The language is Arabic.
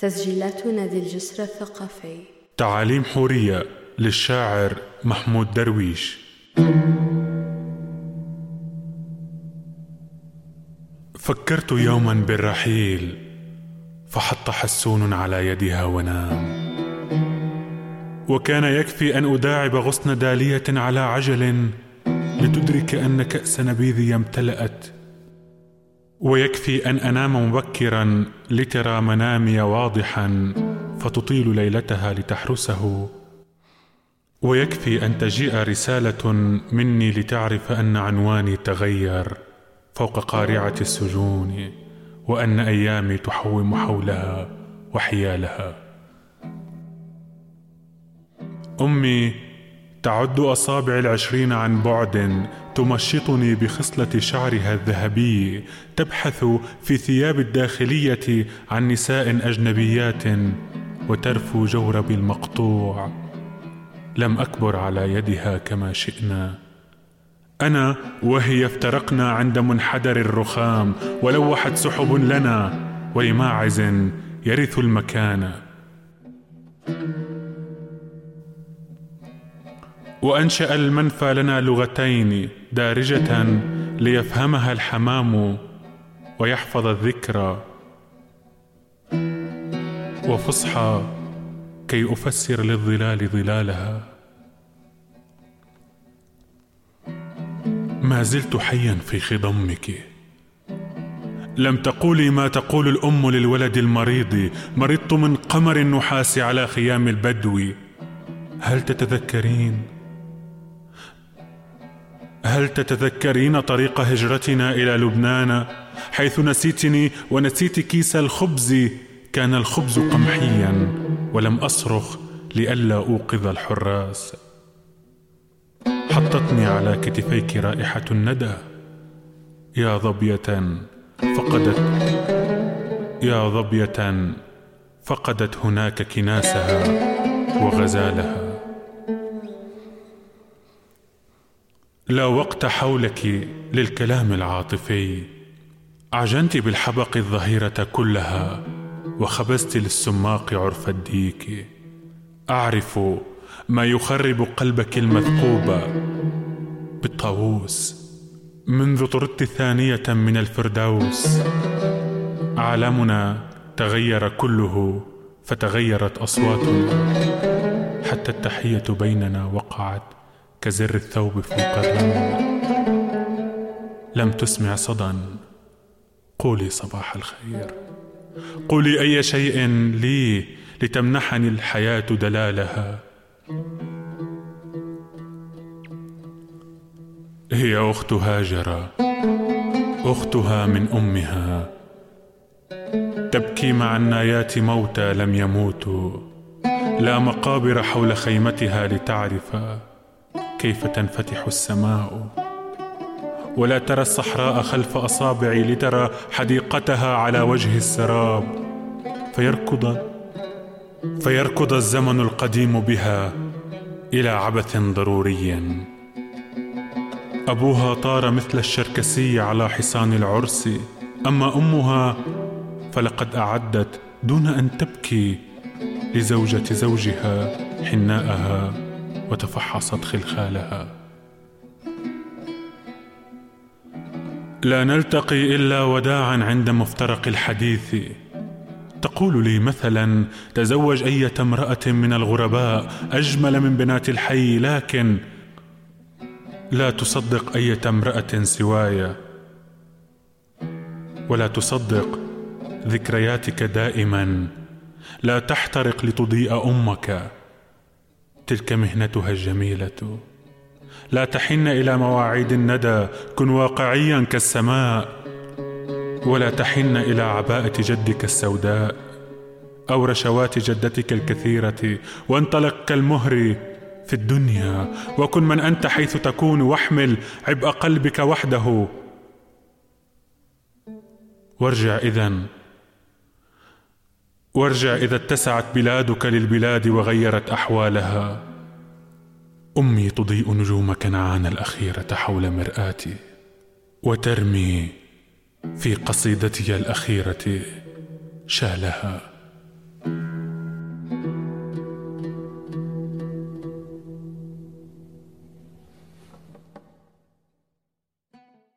تسجيلات نادي الجسر الثقافي. تعاليم حورية للشاعر محمود درويش. فكرت يوما بالرحيل فحط حسون على يدها ونام. وكان يكفي أن أداعب غصن دالية على عجل لتدرك أن كأس نبيذي امتلات ويكفي أن أنام مبكرا لترى منامي واضحا فتطيل ليلتها لتحرسه. ويكفي أن تجيء رسالة مني لتعرف أن عنواني تغير فوق قارعة السجون وأن أيامي تحوم حولها وحيالها. أمي تعد أصابع العشرين عن بعد تمشطني بخصلة شعرها الذهبي تبحث في ثياب الداخلية عن نساء أجنبيات وترفو جوربي المقطوع لم أكبر على يدها كما شئنا. أنا وهي افترقنا عند منحدر الرخام ولوحت سحب لنا ولماعز يرث المكان. وأنشأ المنفى لنا لغتين دارجة ليفهمها الحمام ويحفظ الذكرى وفصحى كي أفسر للظلال ظلالها. ما زلت حيا في خضمك. لم تقولي ما تقول الأم للولد المريض. مرضت من قمر النحاس على خيام البدو. هل تتذكرين هل تتذكرين طريق هجرتنا إلى لبنان؟ حيث نسيتني ونسيت كيس الخبز. كان الخبز قمحيا ولم أصرخ لئلا أوقظ الحراس. حطتني على كتفيك رائحة الندى. يا ظبيه فقدت يا ظبيه فقدت هناك كناسها وغزالها. لا وقت حولك للكلام العاطفي. أعجنت بالحبق الظهيرة كلها وخبزت للسماق عرف الديك. أعرف ما يخرب قلبك المثقوب بالطاووس منذ طردت ثانية من الفردوس. عالمنا تغير كله فتغيرت أصواتنا. حتى التحية بيننا وقعت كزر الثوب فوق الرمل لم تسمع صدى. قولي صباح الخير. قولي أي شيء لي لتمنحني الحياة دلالها. هي اخت هاجر أختها من أمها. تبكي مع النايات موتى لم يموتوا. لا مقابر حول خيمتها لتعرف كيف تنفتح السماء؟ ولا ترى الصحراء خلف اصابعي لترى حديقتها على وجه السراب. فيركض فيركض الزمن القديم بها إلى عبث ضروري. أبوها طار مثل الشركسي على حصان العرس أما أمها فلقد أعدت دون أن تبكي لزوجة زوجها حناءها. وتفحصت خلخالها. لا نلتقي إلا وداعا عند مفترق الحديث. تقول لي مثلا تزوج أية امرأة من الغرباء أجمل من بنات الحي لكن لا تصدق أية امرأة سواي ولا تصدق ذكرياتك دائما. لا تحترق لتضيء أمك. تلك مهنتها الجميلة. لا تحن إلى مواعيد الندى كن واقعيا كالسماء ولا تحن إلى عباءة جدك السوداء. أو رشوات جدتك الكثيرة وانطلق كالمهر في الدنيا. وكن من أنت حيث تكون واحمل عبء قلبك وحده. وارجع اذا وارجع إذا اتسعت بلادك للبلاد وغيرت أحوالها. أمي تضيء نجوم كنعان الأخيرة حول مرآتي وترمي في قصيدتي الأخيرة شالها.